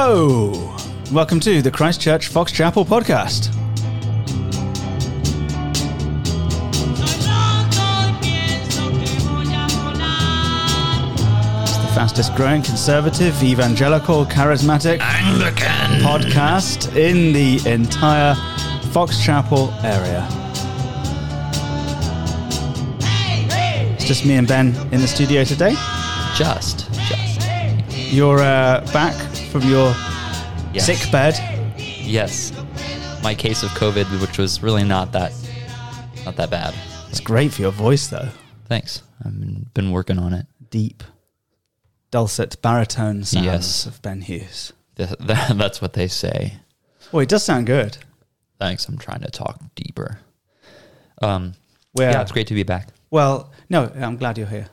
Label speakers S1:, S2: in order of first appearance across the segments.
S1: Hello! Welcome to the Christchurch Fox Chapel podcast. It's the fastest growing conservative, evangelical, charismatic
S2: Anglican.
S1: podcast in the entire Fox Chapel area. It's just me and Ben in the studio today.
S2: Just, just.
S1: You're uh, back from your
S2: Yes.
S1: sick bed.
S2: Yes. My case of COVID, which was really not that, not that bad.
S1: It's great for your voice, though.
S2: Thanks. I've been, working on it.
S1: Deep, dulcet baritone sounds
S2: Yes.
S1: of Ben Hughes.
S2: Th- th- That's what they say.
S1: Well, it does sound good.
S2: Thanks. I'm trying to talk deeper. Um, yeah, it's great to be back.
S1: Well, no, I'm glad you're here.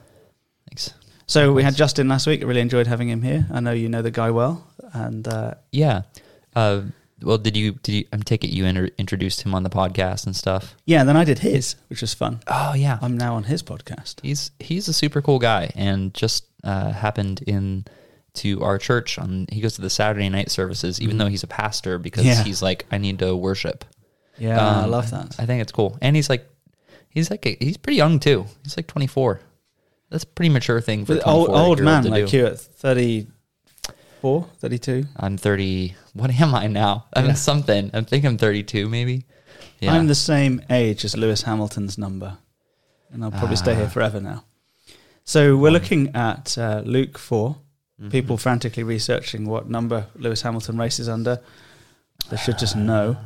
S1: So we had Justin last week. I really enjoyed having him here. I know you know the guy well, and uh,
S2: Yeah. Uh, well, did you? Did you? I'm taking you inter- introduced him on the podcast and stuff.
S1: yeah. And then I did his, which was fun.
S2: Oh yeah.
S1: I'm now on his podcast.
S2: he's he's a super cool guy and just uh, happened in to our church on he goes to the saturday night services even though he's a pastor because
S1: Mm-hmm. Yeah.
S2: he's like i need to worship
S1: Yeah, I
S2: Um,
S1: love that.
S2: i think it's cool and he's like he's like a, he's pretty young too he's like 24 that's a pretty mature thing for
S1: old, old man like
S2: do.
S1: you at 34, 32.
S2: i'm 30 what am i now i'm
S1: Yeah.
S2: something i think i'm 32 maybe yeah
S1: I'm the same age as Lewis Hamilton's number, and I'll probably stay
S2: Ah.
S1: here forever now. So we're looking at uh, Luke 4.
S2: Mhm.
S1: People frantically researching what number Lewis Hamilton races under. They should just know.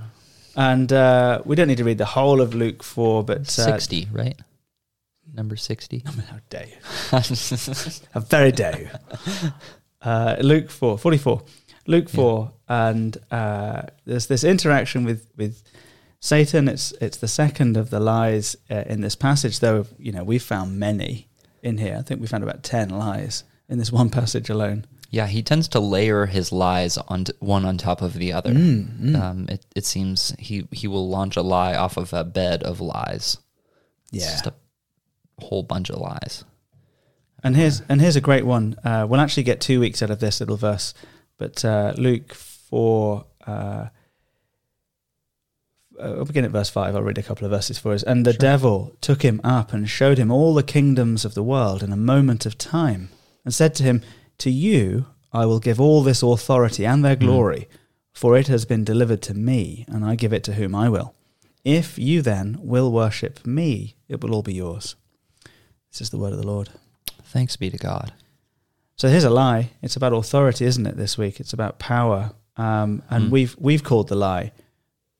S1: And uh, we don't need to read the whole of Luke 4, but. Uh,
S2: 60 right number 60
S1: How dare you? How very dare you? Uh, Luke 4, 44. Luke 4, and uh, there's this interaction with, with Satan. It's it's the second of the lies uh, in this passage, though, you know, we found many in here. I think we found about 10 lies in this one passage alone.
S2: Yeah, he tends to layer his lies on t- one on top of the other.
S1: Mm,
S2: Um, it, it seems he, he will launch a lie off of a bed of lies.
S1: Yeah.
S2: Whole bunch of lies.
S1: And here's and here's a great one. Uh, we'll actually get two weeks out of this little verse, but uh, Luke four. Uh, uh, I'll begin at verse five. I'll read a couple of verses for us. And the devil took him up and showed him all the kingdoms of the world in a moment of time, and said to him, "To you I will give all this authority and their glory, for it has been delivered to me, and I give it to whom I will. If you then will worship me, it will all be yours." This is the word of the Lord.
S2: Thanks be to God.
S1: So here's a lie. It's about authority, isn't it? This week, it's about power, um, and
S2: Hmm.
S1: we've we've called the lie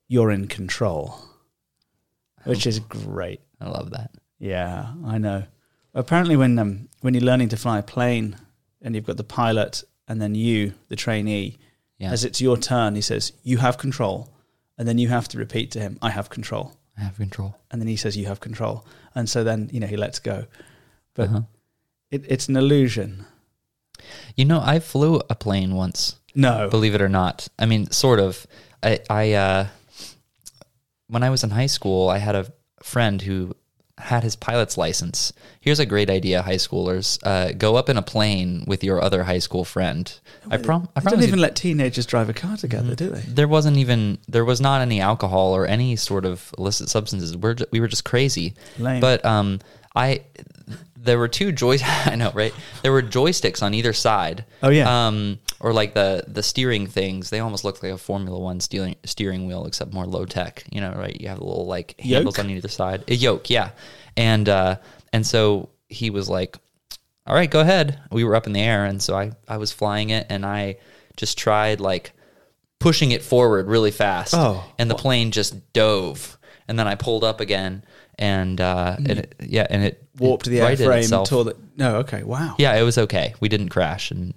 S1: "you're in control," which is great.
S2: I love that.
S1: Yeah, I know. Apparently, when um, when you're learning to fly a plane, and you've got the pilot, and then you, the trainee,
S2: Yeah,
S1: as it's your turn, he says, "You have control," and then you have to repeat to him, "I have control,"
S2: I have control.
S1: and then he says, "You have control," and so then you know he lets go. But
S2: Uh-huh.
S1: it, it's an illusion.
S2: You know, I flew a plane once.
S1: No,
S2: believe it or not. I mean, sort of. I, I uh, when I was in high school, I had a friend who had his pilot's license. Here's a great idea, high schoolers: uh, go up in a plane with your other high school friend. I prom. I promise.
S1: Don't
S2: you,
S1: even let teenagers drive a car together, do they?
S2: there wasn't even there was not any alcohol or any sort of illicit substances. We're ju- we were just crazy.
S1: Lame.
S2: But um, I there were two joy. I know, right? There were joysticks on either side.
S1: Oh, yeah.
S2: Um, or like the the steering things. They almost look like a Formula One steering steering wheel, except more low tech. You know, right? You have a little like handles
S1: Yoke?
S2: on either side. A yoke, yeah. And uh, and so he was like, "All right, go ahead." We were up in the air, and so I I was flying it, and I just tried like pushing it forward really fast.
S1: Oh.
S2: and the plane just dove, and then I pulled up again, and uh, and it, yeah, and it
S1: Warped the airframe, tore the. No, okay, wow.
S2: Yeah, it was okay. We didn't crash, and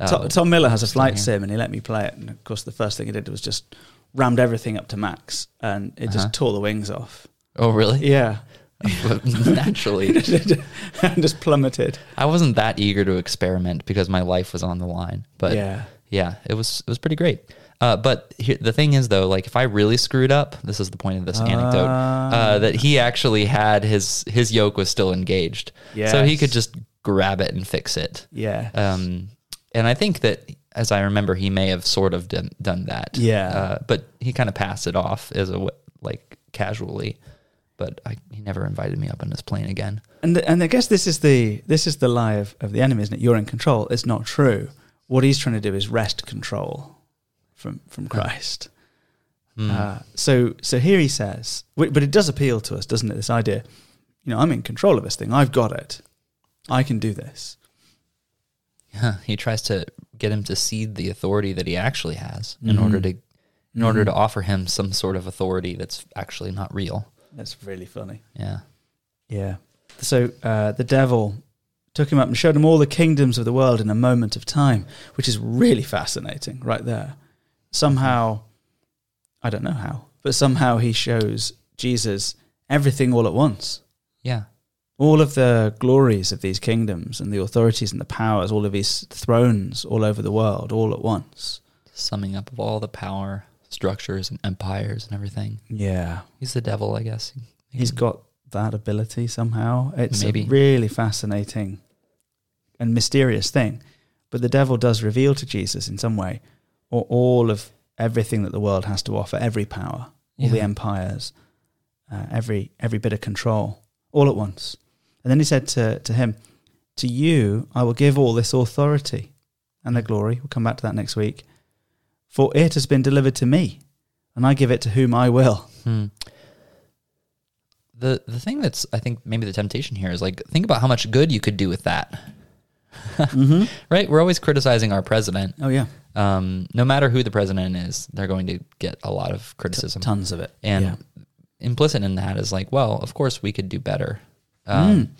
S2: uh,
S1: Tom, Tom Miller has a flight sim, and he let me play it. And of course, the first thing he did was just rammed everything up to max, and it just
S2: Uh-huh.
S1: tore the wings off.
S2: oh really?
S1: Yeah,
S2: Naturally,
S1: and just plummeted.
S2: I wasn't that eager to experiment because my life was on the line. But
S1: yeah,
S2: yeah, it was it was pretty great. Uh, but here, the thing is, though, like if I really screwed up, this is the point of this anecdote, uh, that he actually had his his yoke was still engaged, so he could just grab it and fix it.
S1: yeah.
S2: Um, and I think that as I remember, he may have sort of done, done that.
S1: Yeah.
S2: Uh, but he kind of passed it off as a like casually. But I, he never invited me up on his plane again.
S1: And and I guess this is the this is the lie of, of the enemy, isn't it? You're in control. It's not true. What he's trying to do is wrest control from from Christ.
S2: Hmm.
S1: Uh, so so here he says, but it does appeal to us, doesn't it? This idea, you know, I'm in control of this thing. I've got it. I can do this.
S2: Yeah, he tries to get him to cede the authority that he actually has in
S1: Mhm.
S2: order to in order
S1: Mhm.
S2: to offer him some sort of authority that's actually not real.
S1: That's really funny.
S2: Yeah.
S1: Yeah. So uh, the devil took him up and showed him all the kingdoms of the world in a moment of time, which is really fascinating right there. Somehow, I don't know how, but somehow he shows Jesus everything all at once.
S2: Yeah.
S1: All of the glories of these kingdoms and the authorities and the powers, all of these thrones all over the world, all at once.
S2: Summing up of all the power structures and empires and everything.
S1: Yeah.
S2: He's the devil, I guess. He
S1: He's got that ability somehow. It's
S2: Maybe.
S1: a really fascinating and mysterious thing. But the devil does reveal to Jesus in some way or all of everything that the world has to offer, every power, all the empires, uh, every every bit of control, all at once. And then he said to, to him, To you I will give all this authority and the glory. We'll come back to that next week. For it has been delivered to me, and I give it to whom I will.
S2: Hmm. The the thing that's I think maybe the temptation here is like think about how much good you could do with that.
S1: mm-hmm.
S2: Right? We're always criticizing our president.
S1: Oh yeah.
S2: Um, no matter who the president is, they're going to get a lot of criticism.
S1: Tons of it.
S2: And
S1: yeah.
S2: implicit in that is like, well, of course we could do better. Um,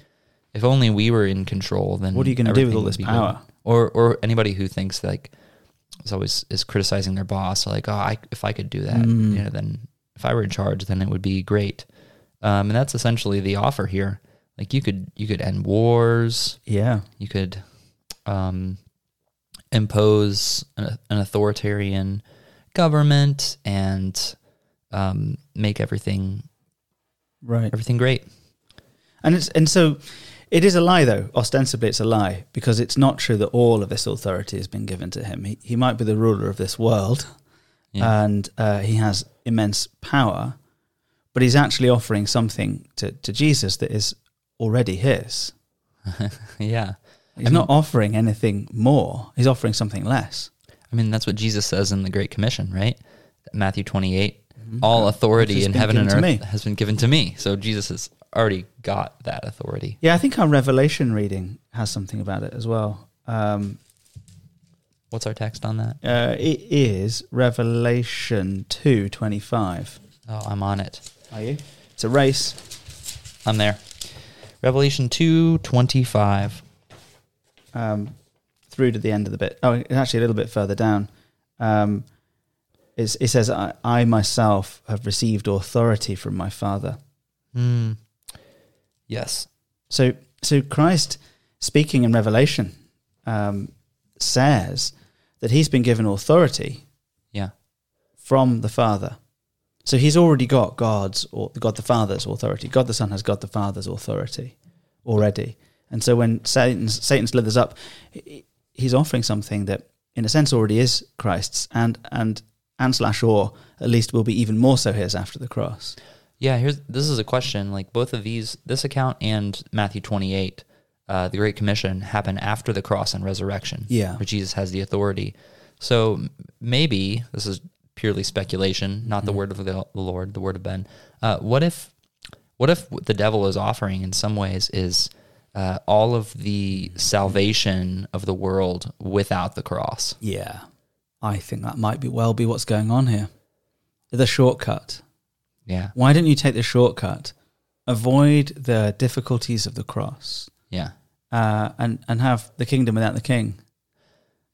S2: If only we were in control, then.
S1: What are you gonna do with all this power?
S2: good. Or or anybody who thinks like is always is criticizing their boss, like, oh, I, if I could do that,
S1: Mm.
S2: you know, then if I were in charge, then it would be great. Um, and that's essentially the offer here. Like you could you could end wars,
S1: yeah.
S2: you could um, impose an, an authoritarian government and um, make everything
S1: Right.
S2: everything great.
S1: And it's and so it is a lie though. Ostensibly it's a lie because it's not true that all of this authority has been given to him. He he might be the ruler of this world
S2: Yeah.
S1: and uh, he has immense power, but he's actually offering something to, to Jesus that is already his.
S2: yeah.
S1: He's not offering anything more. He's offering something less.
S2: I mean, that's what Jesus says in the Great Commission, right? Matthew 28. All authority in heaven and earth has been given to me. So Jesus has already got that authority.
S1: Yeah, I think our Revelation reading has something about it as well. Um,
S2: What's our text on that?
S1: uh, it is Revelation two twenty five.
S2: Oh, I'm on it.
S1: Are you? It's a race.
S2: I'm there. Revelation 2:25.
S1: um, through to the end of the bit. Oh, it's actually a little bit further down. Um, it's, it says, I, I myself have received authority from my Father.
S2: Hmm. Yes.
S1: So, so Christ, speaking in Revelation, um, says that he's been given authority
S2: Yeah.
S1: from the Father. So he's already got God's or God the Father's authority. God the Son has God the Father's authority already. And so when Satan Satan slithers up, he's offering something that, in a sense, already is Christ's, and and and slash or at least will be even more so his after the cross.
S2: Yeah, here's this is a question. Like both of these, this account and Matthew 28, uh, the Great Commission happen after the cross and resurrection.
S1: Yeah.
S2: where Jesus has the authority. So maybe this is purely speculation, not the
S1: Mm-hmm.
S2: word of the, the Lord, the word of Ben. Uh, what if, what if the devil is offering in some ways is uh, all of the salvation of the world without the cross?
S1: Yeah, I think that might be well be what's going on here. The shortcut.
S2: Yeah,
S1: Why don't you take the shortcut? Avoid the difficulties of the cross,
S2: yeah,
S1: uh, and and have the kingdom without the king.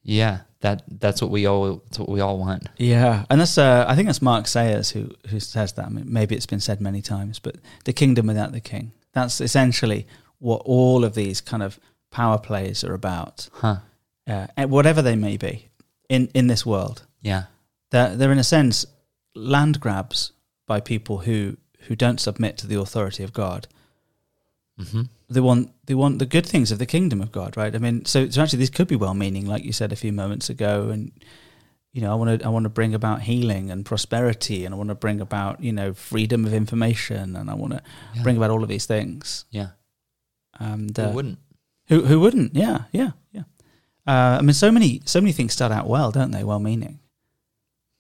S2: yeah. That that's what we all that's what we all want.
S1: Yeah, and that's uh, I think that's Mark Sayers who who says that. I mean, maybe it's been said many times, but the kingdom without the king. That's essentially what all of these kind of power plays are about,
S2: Huh?
S1: uh, and whatever they may be in in this world.
S2: Yeah.
S1: They're they're in a sense land grabs by people who who don't submit to the authority of God.
S2: Mm-hmm.
S1: they want they want the good things of the kingdom of God, right? I mean, so so actually, this could be well-meaning, like you said a few moments ago, and you know, I want to I want to bring about healing and prosperity, and I want to bring about you know freedom of information, and I want to
S2: Yeah.
S1: bring about all of these things.
S2: Yeah.
S1: And
S2: Who
S1: uh,
S2: wouldn't?
S1: who who wouldn't? Yeah, yeah, yeah. Uh, I mean, so many so many things start out well, don't they? Well-meaning.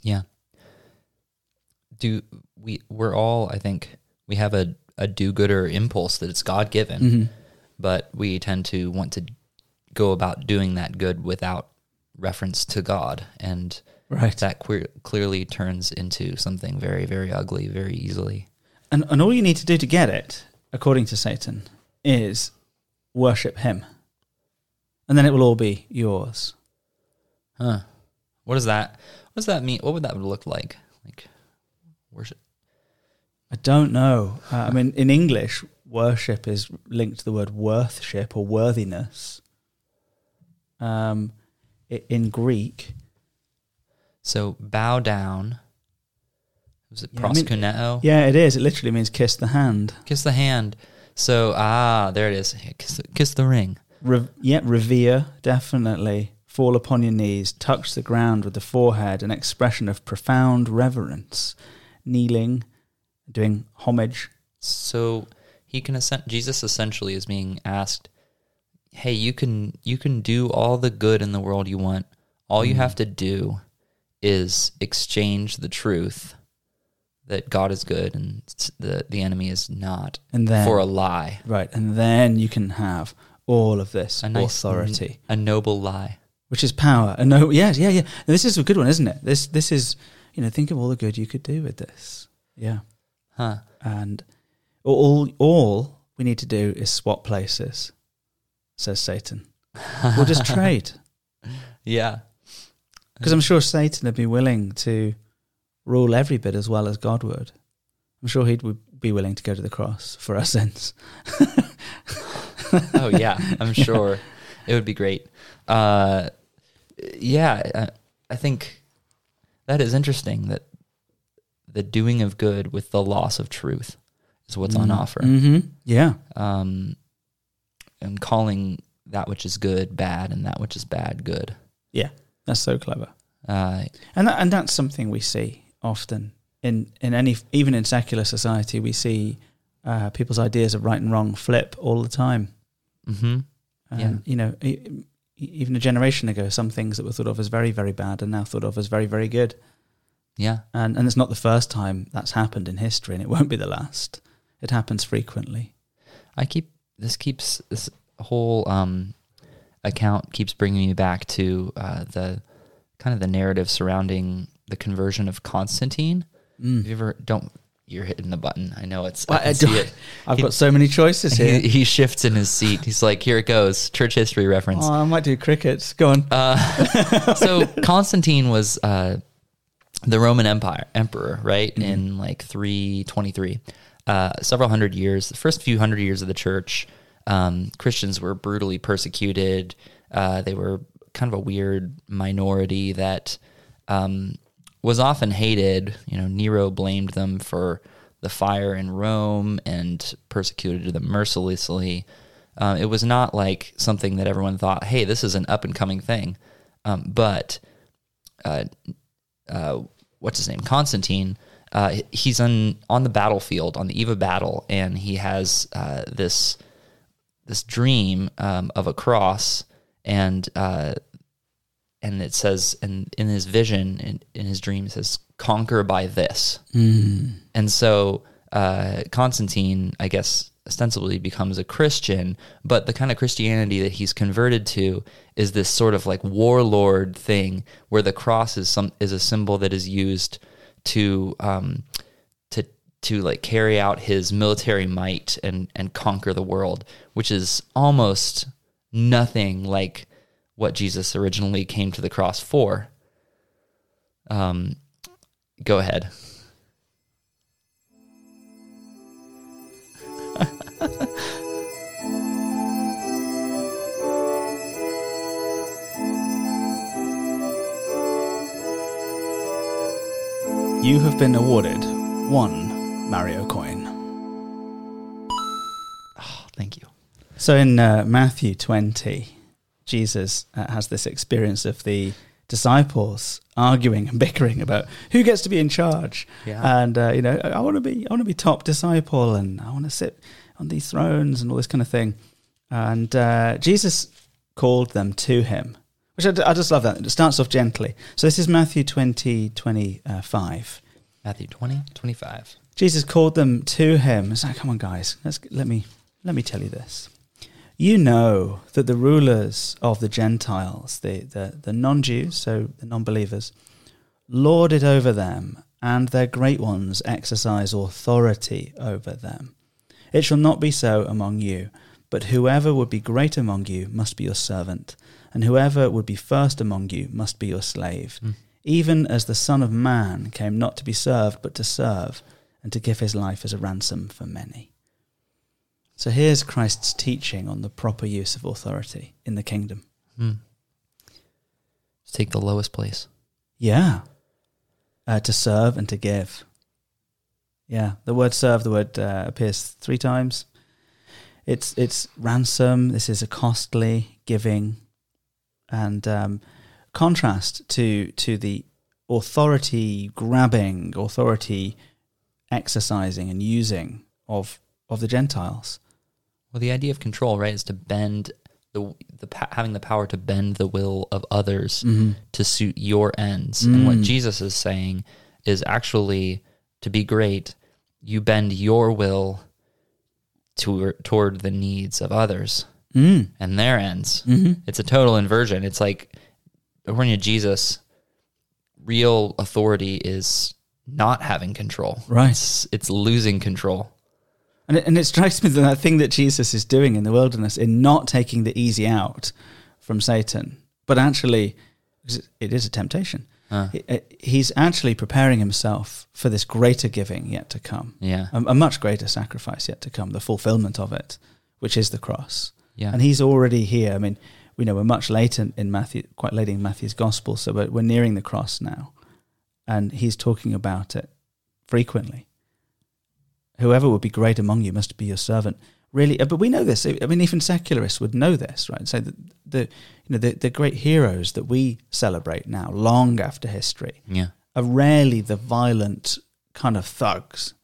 S2: Yeah. Do we? We're all. I think we have a a do-gooder impulse that it's God given,
S1: Mm-hmm.
S2: but we tend to want to go about doing that good without reference to God, and
S1: Right.
S2: that queer, clearly turns into something very, very ugly very easily.
S1: And and all you need to do to get it, according to Satan, is worship him. And then it will all be yours.
S2: Huh? What does that? What does that mean? What would that look like? Like worship?
S1: I don't know. Uh, I mean, in English, worship is linked to the word worthship or worthiness. Um, in Greek,
S2: So bow down. Was it
S1: Yeah, I mean-
S2: proskuneo?
S1: yeah, it is. It literally means kiss the hand.
S2: Kiss the hand. So ah, there it is. Kiss the, kiss the ring.
S1: Re- yeah, revere, definitely. Fall upon your knees, touch the ground with the forehead, an expression of profound reverence. Kneeling, doing homage.
S2: So he can ascend, Jesus essentially is being asked, "Hey, you can you can do all the good in the world you want. All you mm. have to do is exchange the truth that God is good and the the enemy is not
S1: And then,
S2: for a lie,
S1: right, and then you can have all of this
S2: a nice
S1: authority.
S2: a noble lie."
S1: which is power. And no, yes, yeah, yeah. This is a good one, isn't it? This this is, you know, think of all the good you could do with this. Yeah,
S2: Huh?
S1: and all all we need to do is swap places, says Satan. We'll just trade
S2: Yeah.
S1: because I'm sure Satan would be willing to rule every bit as well as God would. I'm sure he'd be willing to go to the cross for our sins.
S2: oh yeah, I'm sure it would be great. Uh, yeah, I, I think that is interesting that the doing of good with the loss of truth is what's on offer.
S1: Mm-hmm. Yeah,
S2: Um, and calling that which is good bad and that which is bad good.
S1: Yeah, that's so clever.
S2: Uh,
S1: And that, and that's something we see often in in any even in secular society. We see uh, people's ideas of right and wrong flip all the time.
S2: hmm
S1: And
S2: Yeah.
S1: you know, even a generation ago, some things that were thought of as very very bad are now thought of as very very good.
S2: Yeah.
S1: And and it's not the first time that's happened in history, and it won't be the last. It happens frequently.
S2: I keep this keeps this whole um, account keeps bringing me back to uh, the kind of the narrative surrounding the conversion of Constantine. Have you ever don't you're hitting the button? I know it's. I
S1: Well, I
S2: see it.
S1: I've
S2: He-
S1: got so many choices
S2: He,
S1: here.
S2: he shifts in his seat. He's like, "Here it goes." Church history reference.
S1: Oh, I might do crickets. Go on.
S2: Uh, so Constantine was uh, the Roman Empire emperor, right?
S1: Mm-hmm.
S2: In like 323, uh, several hundred years. The first few hundred years of the church, um, Christians were brutally persecuted. Uh, they were kind of a weird minority that um, was often hated. You know, Nero blamed them for the fire in Rome and persecuted them mercilessly. Uh, it was not like something that everyone thought, "Hey, this is an up and coming thing." Um, but uh, uh, what's his name? Constantine. Uh, he's on on the battlefield on the eve of battle, and he has uh, this this dream um, of a cross, and uh, and it says, and in his vision, in, in his dream, it says, "Conquer by this." And so uh, Constantine, I guess, ostensibly becomes a Christian, but the kind of Christianity that he's converted to is this sort of like warlord thing, where the cross is some is a symbol that is used to um, to to like carry out his military might and and conquer the world, which is almost nothing like what Jesus originally came to the cross for. Um, go ahead.
S1: You have been awarded one Mario coin.
S2: Oh, thank you.
S1: So in uh, Matthew 20, Jesus uh, has this experience of the disciples arguing and bickering about who gets to be in charge.
S2: Yeah.
S1: And uh, you know, I want to be I want to be top disciple and I want to sit on these thrones and all this kind of thing. And uh, Jesus called them to him, which I, I just love that. It starts off gently. So this is Matthew 20, 25.
S2: Matthew 20, 25.
S1: Jesus called them to him. It's like, come on, guys, let's, let me let me tell you this. You know that the rulers of the Gentiles, the, the, the non Jews, so the non believers, lord it over them, and their great ones exercise authority over them. It shall not be so among you, but whoever would be great among you must be your servant, and whoever would be first among you must be your slave,
S2: Mm.
S1: even as the Son of Man came not to be served, but to serve, and to give his life as a ransom for many. So here's Christ's teaching on the proper use of authority in the kingdom.
S2: Hmm. Take the lowest place.
S1: Yeah. Uh, to serve and to give. Yeah. The word serve, the word uh, appears three times. It's it's ransom. This is a costly giving, and um, contrast to to the authority grabbing, authority exercising and using of of the Gentiles.
S2: Well, the idea of control, right, is to bend the the having the power to bend the will of others
S1: Mm-hmm.
S2: to suit your ends. And what
S1: Mm.
S2: Jesus is saying is actually to be great, you bend your will to, toward the needs of others
S1: Mm.
S2: and their ends.
S1: Mm-hmm.
S2: It's a total inversion. It's like, according to Jesus, real authority is not having control.
S1: Right.
S2: It's, it's losing control.
S1: And it, and it strikes me that that thing that Jesus is doing in the wilderness in not taking the easy out from Satan, but actually, it is a temptation.
S2: Uh,
S1: He- uh, He's actually preparing himself for this greater giving yet to come,
S2: yeah.
S1: a, a much greater sacrifice yet to come, the fulfillment of it, which is the cross.
S2: Yeah.
S1: And he's already here. I mean, we know we're much late in, in Matthew, quite late in Matthew's gospel, so we're, we're nearing the cross now, and he's talking about it frequently. Whoever would be great among you must be your servant. Really, uh, but we know this. I mean, even secularists would know this, right? So that the you know the, the great heroes that we celebrate now, long after history,
S2: yeah.
S1: are rarely the violent kind of thugs.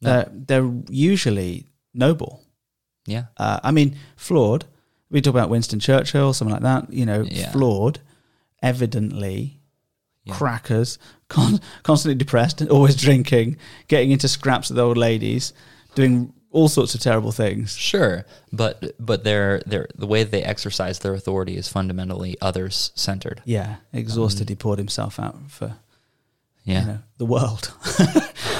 S2: No.
S1: Uh, they're usually noble.
S2: Yeah.
S1: Uh, I mean, flawed. We talk about Winston Churchill, something like that. You know,
S2: Yeah.
S1: flawed, evidently,
S2: Yeah.
S1: crackers, con- constantly depressed, always drinking, getting into scraps with old ladies, doing all sorts of terrible things.
S2: Sure, but but their their the way they exercise their authority is fundamentally others centered.
S1: Yeah, exhausted.
S2: Um,
S1: he poured himself out for
S2: Yeah,
S1: you know, the world.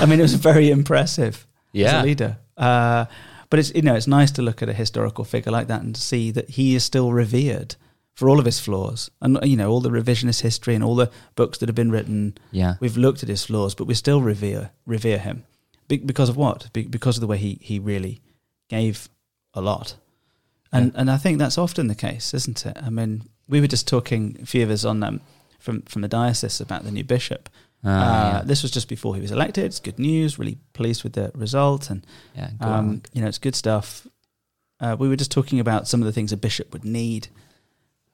S1: I mean, it was very impressive
S2: yeah,
S1: as a leader. Uh, but it's you know it's nice to look at a historical figure like that and see that he is still revered for all of his flaws and you know all the revisionist history and all the books that have been written.
S2: yeah,
S1: We've looked at his flaws, but we still revere revere him Be- because of what? Be- because of the way he he really gave a lot. And and I think that's often the case, isn't it? I mean, we were just talking a few of us on um, from from the diocese about the new bishop.
S2: Uh,
S1: Uh, This was just before he was elected. It's good news. Really pleased with the result, and
S2: yeah, yeah.
S1: Um, you know it's good stuff. Uh, we were just talking about some of the things a bishop would need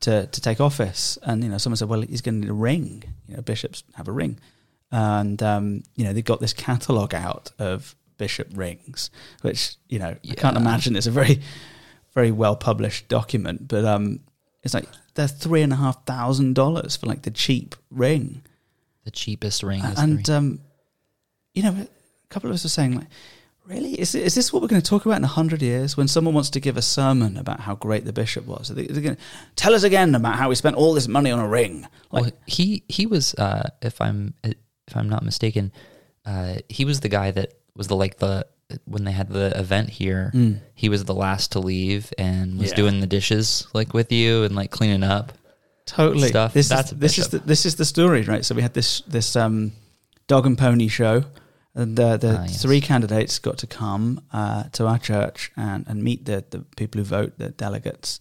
S1: to to take office, and you know someone said, well, he's going to need a ring. You know, bishops have a ring, and um, you know they've got this catalogue out of bishop rings, which you know I can't imagine it's a very very well published document, but um, it's like they're three and a half thousand dollars for like the cheap ring
S2: The cheapest ring is
S1: and um, you know, a couple of us are saying like, really, is is this what we're going to talk about in a hundred years when someone wants to give a sermon about how great the bishop was? Are they, they're going to tell us again about how we spent all this money on a ring? Like,
S2: well, he he was, uh, if I'm if I'm not mistaken, uh, he was the guy that was the like the when they had the event here.
S1: mm,
S2: He was the last to leave and was
S1: Yeah.
S2: doing the dishes like with you and like cleaning up.
S1: totally.
S2: Stuff.
S1: This
S2: That's
S1: is this is the, this is the story, right? So we had this this um, dog and pony show. And uh, the
S2: Ah, yes.
S1: three candidates got to come uh, to our church and, and meet the, the people who vote, the delegates,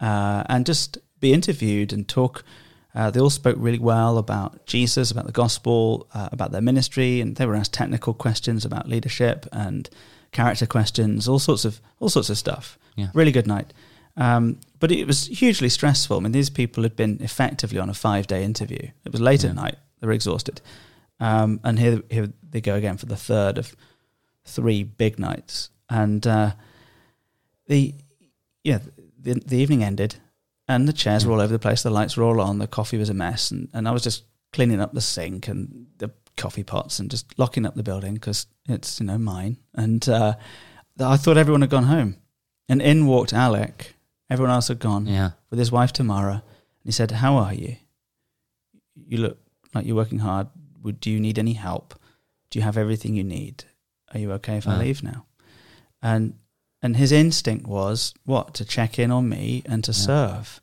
S1: uh, and just be interviewed and talk. Uh, they all spoke really well about Jesus, about the gospel, uh, about their ministry, and they were asked technical questions about leadership and character questions, all sorts of all sorts of stuff.
S2: Yeah.
S1: Really good night. Um, but it was hugely stressful. I mean, these people had been effectively on a five day interview. It was late at
S2: Yeah.
S1: night. They were exhausted. Um, and here, here they go again for the third of three big nights. And uh, the yeah, the, the evening ended, and the chairs were all over the place. The lights were all on. The coffee was a mess, and, and I was just cleaning up the sink and the coffee pots and just locking up the building because it's you know mine. And uh, I thought everyone had gone home, and in walked Alec. Everyone else had gone
S2: Yeah.
S1: with his wife Tamara, and he said, "How are you? You look like you're working hard. Would do you need any help? Do you have everything you need? Are you okay if I
S2: Uh.
S1: leave now?" And and his instinct was what to check in on me and to
S2: Yeah.
S1: serve,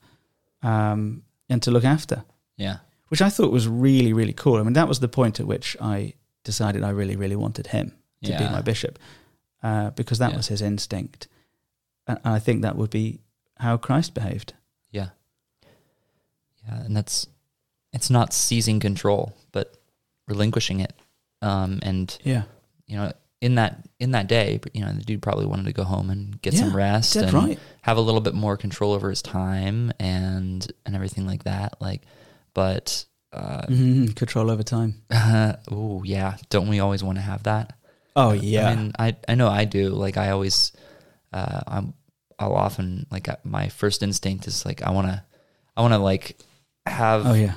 S1: um, and to look after,
S2: Yeah.
S1: which I thought was really really cool. I mean, that was the point at which I decided I really really wanted him to be my bishop, uh, because that
S2: Yeah.
S1: was his instinct, and I think that would be how Christ behaved.
S2: Yeah. Yeah, and that's it's not seizing control, but relinquishing it. Um, and
S1: Yeah.
S2: you know, in that in that day, you know, the dude probably wanted to go home and get some rest and
S1: right.
S2: have a little bit more control over his time and and everything like that. Like, but uh,
S1: Mhm, Control over time.
S2: oh yeah, don't we always want to have that?
S1: Oh yeah.
S2: I mean, I I know I do. Like, I always, uh, I'm, I'll often like uh, my first instinct is like I want to, I want to like have
S1: oh yeah.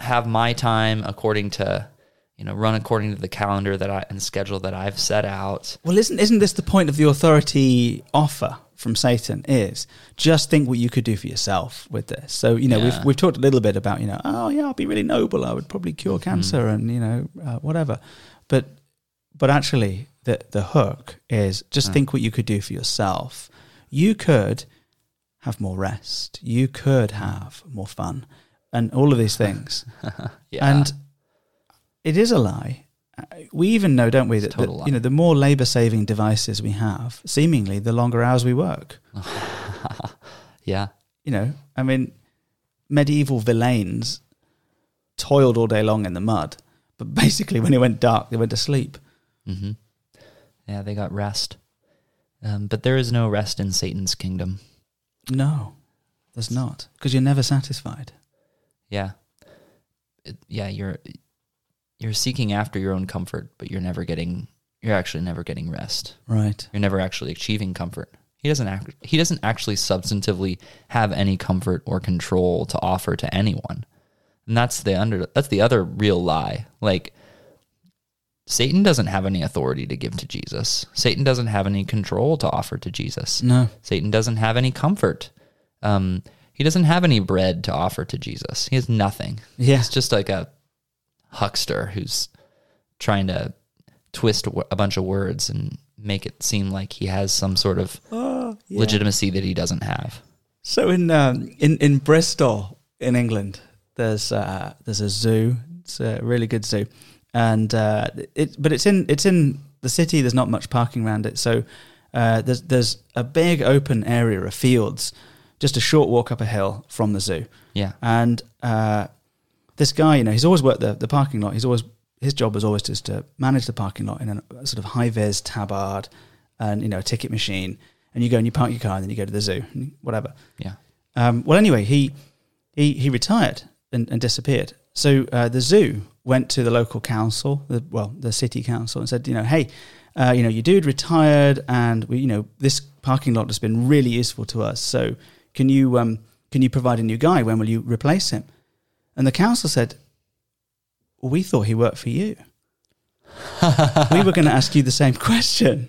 S2: have my time according to, you know, run according to the calendar that I and schedule that I've set out.
S1: Well, isn't isn't this the point of the authority offer from Satan? Is just think what you could do for yourself with this. So you know
S2: Yeah.
S1: we've we've talked a little bit about you know oh yeah I'll be really noble I would probably cure
S2: Mm-hmm.
S1: cancer and you know uh, whatever, but but actually the the hook is just think what you could do for yourself. You could have more rest. You could have more fun, and all of these things.
S2: Yeah,
S1: And it is a lie. Uh, We even know, don't we, that,
S2: It's a total
S1: that you know the more labour-saving devices we have, seemingly the longer hours we work.
S2: yeah,
S1: You know, I mean, medieval villeins toiled all day long in the mud, but basically when it went dark, they went to sleep.
S2: hmm yeah. They got rest, um, but there is no rest in Satan's kingdom.
S1: No, there's not, because you're never satisfied.
S2: Yeah, It- yeah. You're you're seeking after your own comfort, but you're never getting. You're actually never getting rest.
S1: Right.
S2: You're never actually achieving comfort. He doesn't act, he doesn't actually substantively have any comfort or control to offer to anyone. And that's the under that's the other real lie. Like Satan doesn't have any authority to give to Jesus. Satan doesn't have any control to offer to Jesus.
S1: No.
S2: Satan doesn't have any comfort. Um, he doesn't have any bread to offer to Jesus. He has nothing.
S1: Yeah.
S2: He's just like a huckster who's trying to twist a bunch of words and make it seem like he has some sort of
S1: Oh, yeah.
S2: legitimacy that he doesn't have.
S1: So in um, in in Bristol, in England, there's uh, there's a zoo. It's a really good zoo, and uh, it but it's in it's in the city. There's not much parking around it, so uh, there's there's a big open area of fields, just a short walk up a hill from the zoo.
S2: Yeah.
S1: And uh, this guy, you know, he's always worked the, the parking lot. He's always his job was always just to manage the parking lot in a sort of high vis tabard and you know a ticket machine. And you go and you park your car, and then you go to the zoo, and whatever.
S2: Yeah.
S1: Um, well, anyway, he he he retired and, and disappeared. So uh, the zoo went to the local council, the, well, the city council, and said, you know, hey, uh, you know, your dude retired, and we, you know, this parking lot has been really useful to us. So can you um, can you provide a new guy? When will you replace him? And the council said, we thought he worked for you. we were going to ask you the same question.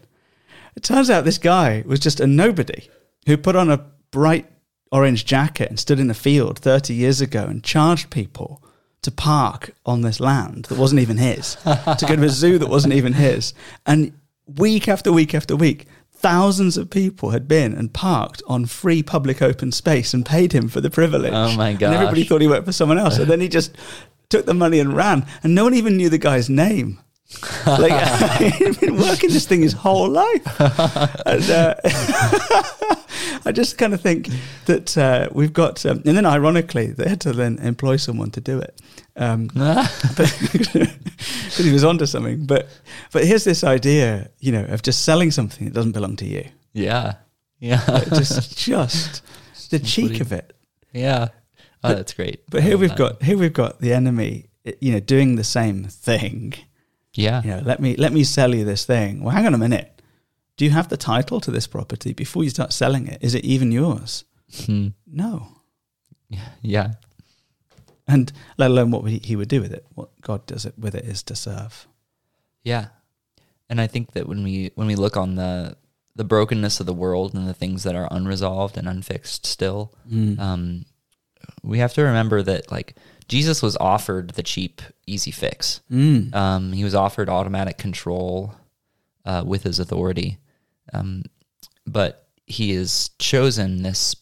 S1: It turns out this guy was just a nobody who put on a bright orange jacket and stood in a field 30 years ago and charged people to park on this land that wasn't even his, to go to a zoo that wasn't even his. And week after week after week, thousands of people had been and parked on free public open space and paid him for the privilege.
S2: Oh my god!
S1: And everybody thought he worked for someone else. And then he just took the money and ran. And no one even knew the guy's name. like he'd been working this thing his whole life, and uh, I just kind of think that uh, we've got, um, and then ironically, they had to then employ someone to do it. Um, but because he was onto something. But but here's this idea, you know, of just selling something that doesn't belong to you.
S2: Yeah. Yeah.
S1: just just the cheek of it.
S2: Yeah. Oh, that's great.
S1: But here we've got here we've got the enemy, you know, doing the same thing.
S2: Yeah.
S1: You know, let me let me sell you this thing. Well, hang on a minute. Do you have the title to this property before you start selling it? Is it even yours?
S2: Hmm.
S1: No.
S2: Yeah.
S1: And let alone what he would do with it. What God does it with it is to serve.
S2: Yeah. And I think that when we when we look on the the brokenness of the world and the things that are unresolved and unfixed still,
S1: Mm.
S2: um, we have to remember that like Jesus was offered the cheap, easy fix.
S1: Mm.
S2: Um, he was offered automatic control uh, with his authority, um, but he has chosen this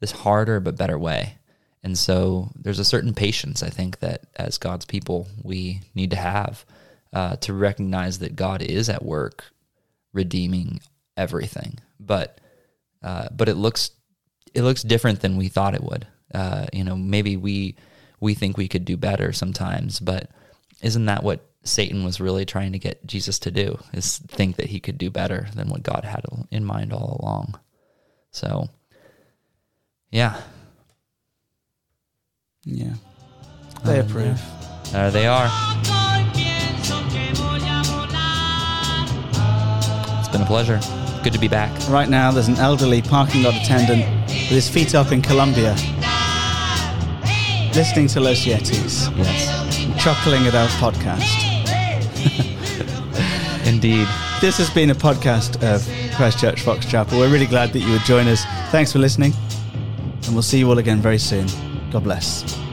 S2: this harder but better way. And so there's a certain patience I think that as God's people we need to have uh, to recognize that God is at work redeeming everything, but uh, but it looks it looks different than we thought it would. Uh, you know, maybe we we think we could do better sometimes, but isn't that what Satan was really trying to get Jesus to do? Is think that he could do better than what God had in mind all along. So, yeah,
S1: Yeah. They
S2: Um,
S1: approve.
S2: there they are. It's been a pleasure. Good to be back.
S1: Right now, there's an elderly parking lot attendant with his feet up in Colombia, listening to Los Yetis,
S2: Yes,
S1: chuckling at our podcast.
S2: Indeed.
S1: This has been a podcast of Christchurch Fox Chapel. We're really glad that you would join us. Thanks for listening, and we'll see you all again very soon. God bless.